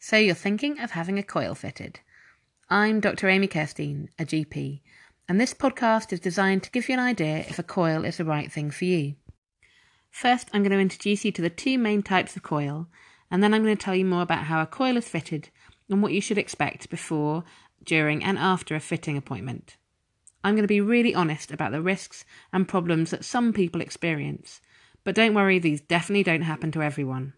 So you're thinking of having a coil fitted. I'm Dr. Amy Kirstein, a GP, and this podcast is designed to give you an idea if a coil is the right thing for you. First, I'm going to introduce you to the two main types of coil, and then I'm going to tell you more about how a coil is fitted and what you should expect before, during, and after a fitting appointment. I'm going to be really honest about the risks and problems that some people experience, but don't worry, these definitely don't happen to everyone.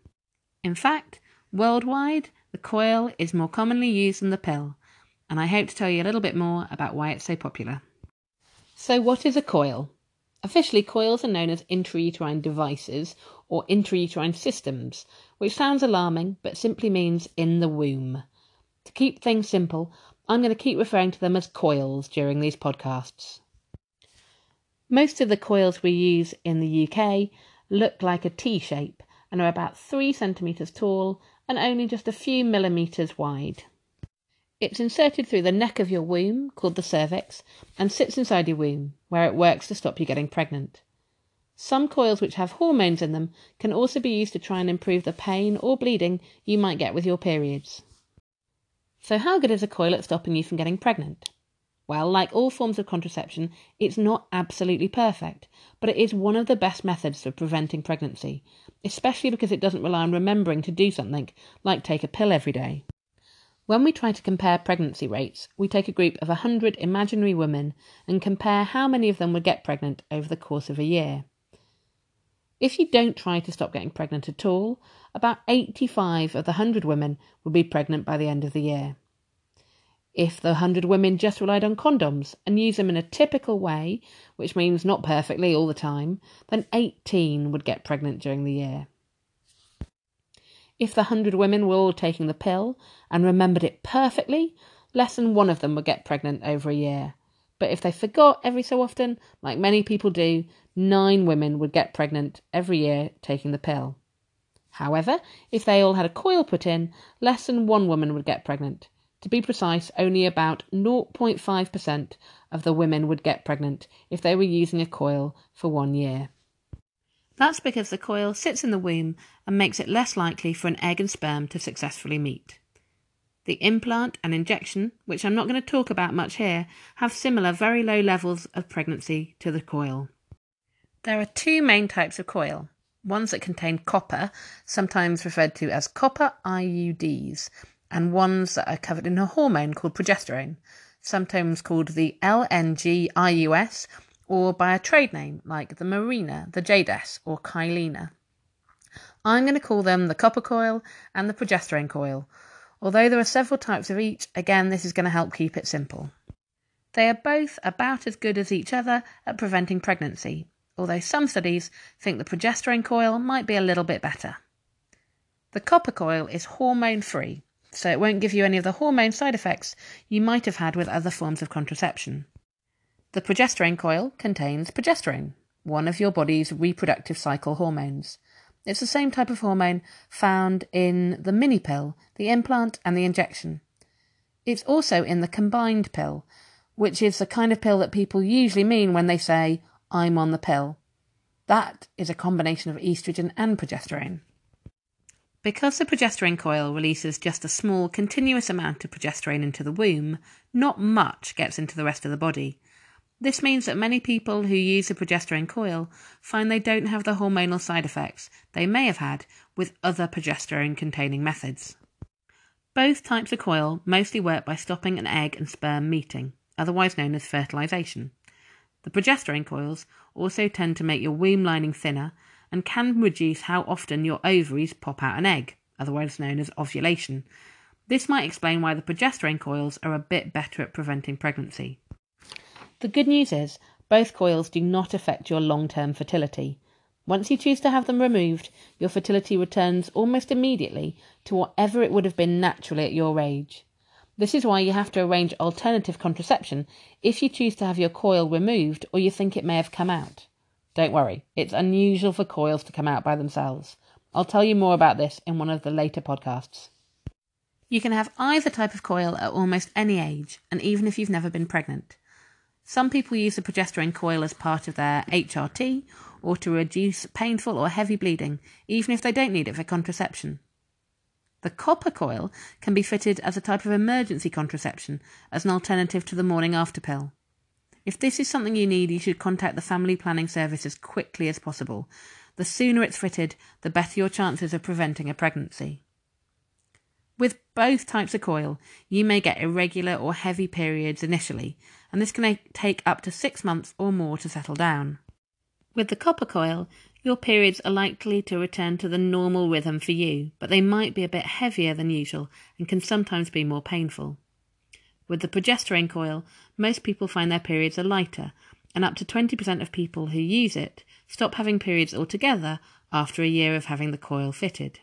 In fact, worldwide, the coil is more commonly used than the pill, and I hope to tell you a little bit more about why it's so popular. So, what is a coil? Officially, coils are known as intrauterine devices or intrauterine systems, which sounds alarming but simply means in the womb. To keep things simple, I'm going to keep referring to them as coils during these podcasts. Most of the coils we use in the UK look like a T shape and are about 3 centimetres tall and only just a few millimetres wide. It's inserted through the neck of your womb, called the cervix, and sits inside your womb, where it works to stop you getting pregnant. Some coils which have hormones in them can also be used to try and improve the pain or bleeding you might get with your periods. So, how good is a coil at stopping you from getting pregnant? Well, like all forms of contraception, it's not absolutely perfect, but it is one of the best methods for preventing pregnancy, especially because it doesn't rely on remembering to do something like take a pill every day. When we try to compare pregnancy rates, we take a group of 100 imaginary women and compare how many of them would get pregnant over the course of a year. If you don't try to stop getting pregnant at all, about 85 of the 100 women will be pregnant by the end of the year. If the 100 women just relied on condoms and used them in a typical way, which means not perfectly all the time, then 18 would get pregnant during the year. If the 100 women were all taking the pill and remembered it perfectly, less than one of them would get pregnant over a year. But if they forgot every so often, like many people do, nine women would get pregnant every year taking the pill. However, if they all had a coil put in, less than one woman would get pregnant. To be precise, only about 0.5% of the women would get pregnant if they were using a coil for one year. That's because the coil sits in the womb and makes it less likely for an egg and sperm to successfully meet. The implant and injection, which I'm not going to talk about much here, have similar very low levels of pregnancy to the coil. There are two main types of coil ones that contain copper, sometimes referred to as copper IUDs, and ones that are covered in a hormone called progesterone, sometimes called the LNG-IUS, or by a trade name like the Mirena, the Jaydess, or Kyleena. I'm going to call them the copper coil and the progesterone coil. Although there are several types of each, again, this is going to help keep it simple. They are both about as good as each other at preventing pregnancy, although some studies think the progesterone coil might be a little bit better. The copper coil is hormone free, so it won't give you any of the hormone side effects you might have had with other forms of contraception. The progesterone coil contains progesterone, one of your body's reproductive cycle hormones. It's the same type of hormone found in the mini pill, the implant, and the injection. It's also in the combined pill, which is the kind of pill that people usually mean when they say, I'm on the pill. That is a combination of estrogen and progesterone. Because the progesterone coil releases just a small, continuous amount of progesterone into the womb, not much gets into the rest of the body. This means that many people who use the progesterone coil find they don't have the hormonal side effects they may have had with other progesterone containing methods. Both types of coil mostly work by stopping an egg and sperm meeting, otherwise known as fertilization. The progesterone coils also tend to make your womb lining thinner and can reduce how often your ovaries pop out an egg, otherwise known as ovulation. This might explain why the progesterone coils are a bit better at preventing pregnancy. The good news is, both coils do not affect your long term fertility. Once you choose to have them removed, your fertility returns almost immediately to whatever it would have been naturally at your age. This is why you have to arrange alternative contraception if you choose to have your coil removed or you think it may have come out. Don't worry, it's unusual for coils to come out by themselves. I'll tell you more about this in one of the later podcasts. You can have either type of coil at almost any age, and even if you've never been pregnant. Some people use the progesterone coil as part of their HRT or to reduce painful or heavy bleeding, even if they don't need it for contraception. The copper coil can be fitted as a type of emergency contraception as an alternative to the morning after pill. If this is something you need, you should contact the family planning service as quickly as possible. The sooner it's fitted, the better your chances of preventing a pregnancy. With both types of coil, you may get irregular or heavy periods initially, and this can take up to six months or more to settle down. With the copper coil, your periods are likely to return to the normal rhythm for you, but they might be a bit heavier than usual and can sometimes be more painful. With the progesterone coil, most people find their periods are lighter, and up to 20% of people who use it stop having periods altogether after a year of having the coil fitted.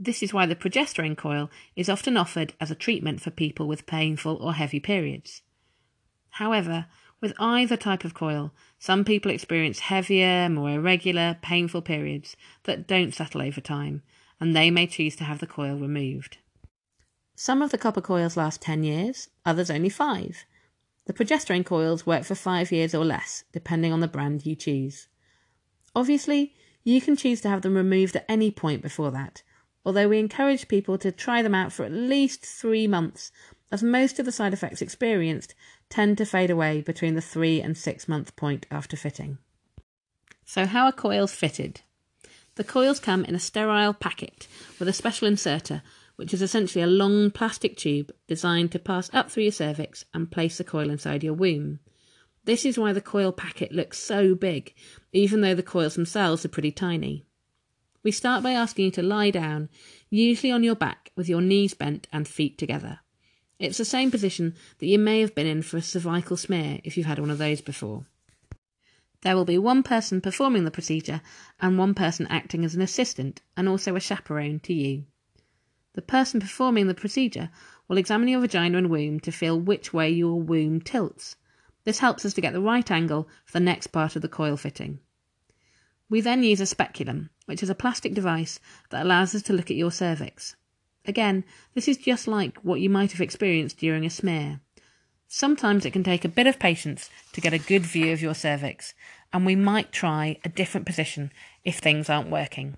This is why the progesterone coil is often offered as a treatment for people with painful or heavy periods. However, with either type of coil, some people experience heavier, more irregular, painful periods that don't settle over time, and they may choose to have the coil removed. Some of the copper coils last 10 years, others only 5. The progesterone coils work for 5 years or less, depending on the brand you choose. Obviously, you can choose to have them removed at any point before that, although we encourage people to try them out for at least 3 months, as most of the side effects experienced tend to fade away between the three and six month point after fitting. So, how are coils fitted? The coils come in a sterile packet with a special inserter, which is essentially a long plastic tube designed to pass up through your cervix and place the coil inside your womb. This is why the coil packet looks so big, even though the coils themselves are pretty tiny. We start by asking you to lie down, usually on your back with your knees bent and feet together. It's the same position that you may have been in for a cervical smear if you've had one of those before. There will be one person performing the procedure and one person acting as an assistant and also a chaperone to you. The person performing the procedure will examine your vagina and womb to feel which way your womb tilts. This helps us to get the right angle for the next part of the coil fitting. We then use a speculum, which is a plastic device that allows us to look at your cervix. Again, this is just like what you might have experienced during a smear. Sometimes it can take a bit of patience to get a good view of your cervix, and we might try a different position if things aren't working.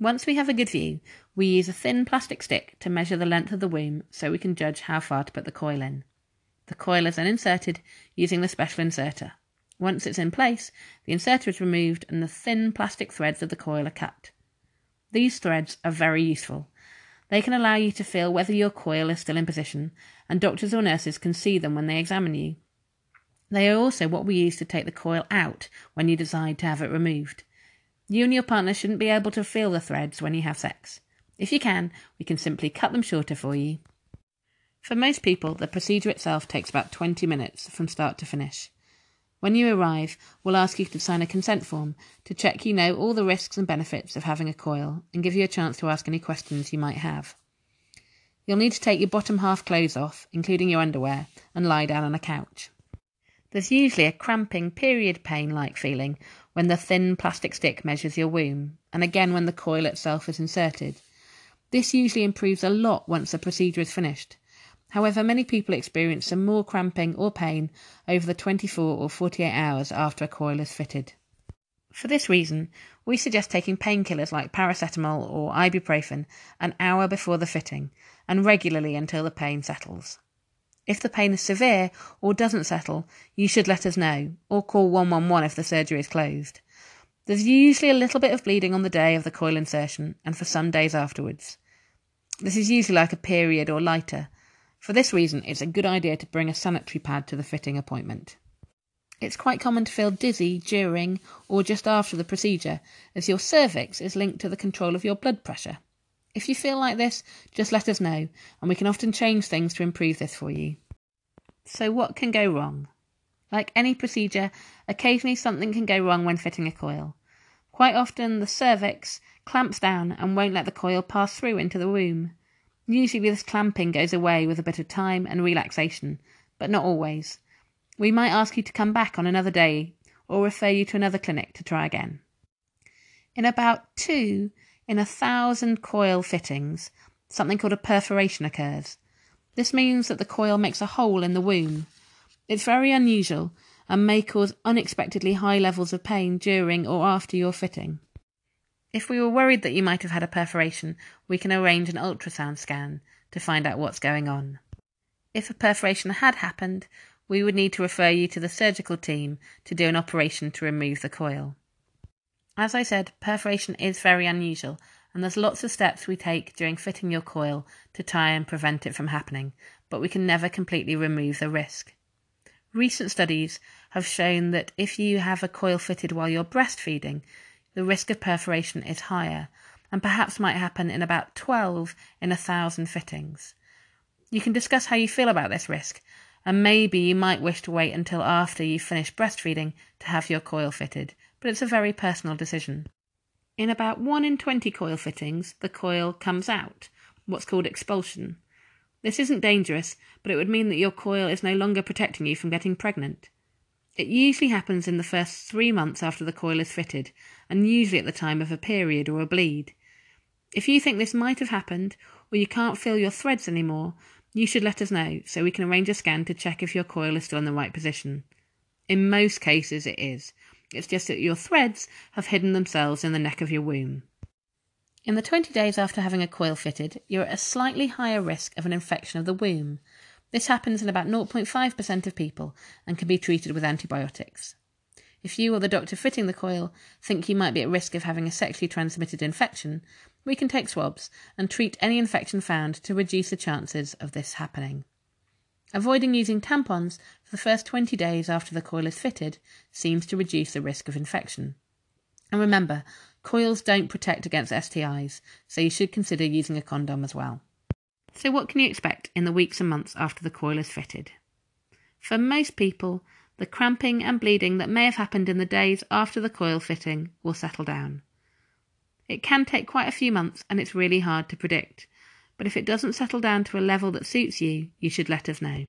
Once we have a good view, we use a thin plastic stick to measure the length of the womb so we can judge how far to put the coil in. The coil is then inserted using the special inserter. Once it's in place, the inserter is removed and the thin plastic threads of the coil are cut. These threads are very useful they can allow you to feel whether your coil is still in position, and doctors or nurses can see them when they examine you. They are also what we use to take the coil out when you decide to have it removed. You and your partner shouldn't be able to feel the threads when you have sex. If you can, we can simply cut them shorter for you. For most people, the procedure itself takes about 20 minutes from start to finish. When you arrive, we'll ask you to sign a consent form to check you know all the risks and benefits of having a coil and give you a chance to ask any questions you might have. You'll need to take your bottom half clothes off, including your underwear, and lie down on a couch. There's usually a cramping period pain like feeling when the thin plastic stick measures your womb, and again when the coil itself is inserted. This usually improves a lot once the procedure is finished, However, many people experience some more cramping or pain over the 24 or 48 hours after a coil is fitted. For this reason, we suggest taking painkillers like paracetamol or ibuprofen an hour before the fitting and regularly until the pain settles. If the pain is severe or doesn't settle, you should let us know or call 111 if the surgery is closed. There's usually a little bit of bleeding on the day of the coil insertion and for some days afterwards. This is usually like a period or lighter, for this reason, it's a good idea to bring a sanitary pad to the fitting appointment. It's quite common to feel dizzy during or just after the procedure, as your cervix is linked to the control of your blood pressure. If you feel like this, just let us know, and we can often change things to improve this for you. So, what can go wrong? Like any procedure, occasionally something can go wrong when fitting a coil. Quite often, the cervix clamps down and won't let the coil pass through into the womb. Usually, this clamping goes away with a bit of time and relaxation, but not always. We might ask you to come back on another day or refer you to another clinic to try again. In about two in a thousand coil fittings, something called a perforation occurs. This means that the coil makes a hole in the womb. It's very unusual and may cause unexpectedly high levels of pain during or after your fitting. If we were worried that you might have had a perforation, we can arrange an ultrasound scan to find out what's going on. If a perforation had happened, we would need to refer you to the surgical team to do an operation to remove the coil. As I said, perforation is very unusual, and there's lots of steps we take during fitting your coil to try and prevent it from happening, but we can never completely remove the risk. Recent studies have shown that if you have a coil fitted while you're breastfeeding, the risk of perforation is higher and perhaps might happen in about 12 in a thousand fittings. You can discuss how you feel about this risk, and maybe you might wish to wait until after you've finished breastfeeding to have your coil fitted, but it's a very personal decision. In about 1 in 20 coil fittings, the coil comes out, what's called expulsion. This isn't dangerous, but it would mean that your coil is no longer protecting you from getting pregnant. It usually happens in the first three months after the coil is fitted, and usually at the time of a period or a bleed. If you think this might have happened, or you can't feel your threads anymore, you should let us know so we can arrange a scan to check if your coil is still in the right position. In most cases, it is. It's just that your threads have hidden themselves in the neck of your womb. In the 20 days after having a coil fitted, you're at a slightly higher risk of an infection of the womb. This happens in about 0.5% of people and can be treated with antibiotics. If you or the doctor fitting the coil think you might be at risk of having a sexually transmitted infection, we can take swabs and treat any infection found to reduce the chances of this happening. Avoiding using tampons for the first 20 days after the coil is fitted seems to reduce the risk of infection. And remember, coils don't protect against STIs, so you should consider using a condom as well. So, what can you expect in the weeks and months after the coil is fitted? For most people, the cramping and bleeding that may have happened in the days after the coil fitting will settle down. It can take quite a few months and it's really hard to predict, but if it doesn't settle down to a level that suits you, you should let us know.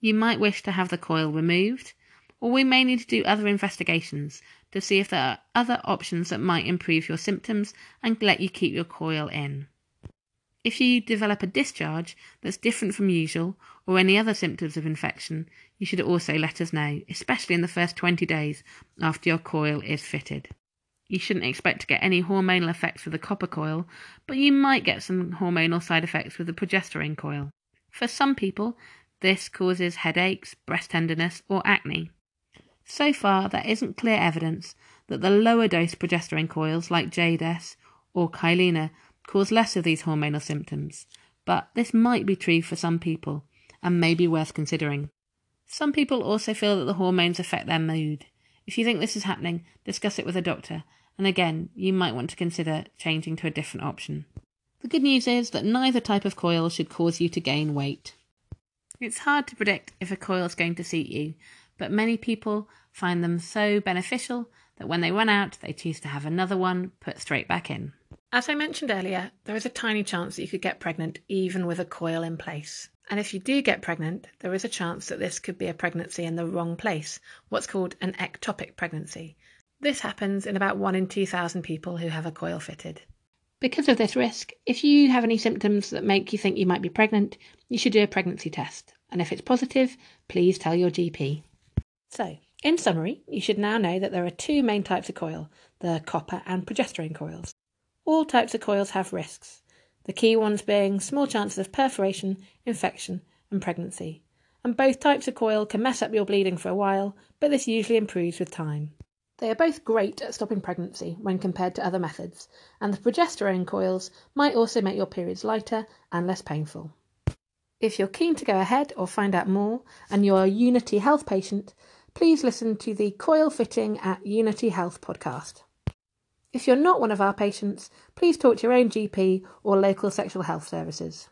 You might wish to have the coil removed, or we may need to do other investigations to see if there are other options that might improve your symptoms and let you keep your coil in. If you develop a discharge that's different from usual or any other symptoms of infection, you should also let us know, especially in the first 20 days after your coil is fitted. You shouldn't expect to get any hormonal effects with the copper coil, but you might get some hormonal side effects with the progesterone coil. For some people, this causes headaches, breast tenderness, or acne. So far, there isn't clear evidence that the lower dose progesterone coils like Jaydess or Kyleena cause less of these hormonal symptoms, but this might be true for some people and may be worth considering. Some people also feel that the hormones affect their mood. If you think this is happening, discuss it with a doctor, and again, you might want to consider changing to a different option. The good news is that neither type of coil should cause you to gain weight. It's hard to predict if a coil is going to suit you, but many people find them so beneficial that when they run out, they choose to have another one put straight back in. As I mentioned earlier, there is a tiny chance that you could get pregnant even with a coil in place. And if you do get pregnant, there is a chance that this could be a pregnancy in the wrong place, what's called an ectopic pregnancy. This happens in about 1 in 2,000 people who have a coil fitted. Because of this risk, if you have any symptoms that make you think you might be pregnant, you should do a pregnancy test. And if it's positive, please tell your GP. So, in summary, you should now know that there are two main types of coil the copper and progesterone coils. All types of coils have risks, the key ones being small chances of perforation, infection, and pregnancy. And both types of coil can mess up your bleeding for a while, but this usually improves with time. They are both great at stopping pregnancy when compared to other methods, and the progesterone coils might also make your periods lighter and less painful. If you're keen to go ahead or find out more and you're a Unity Health patient, please listen to the Coil Fitting at Unity Health podcast. If you're not one of our patients, please talk to your own GP or local sexual health services.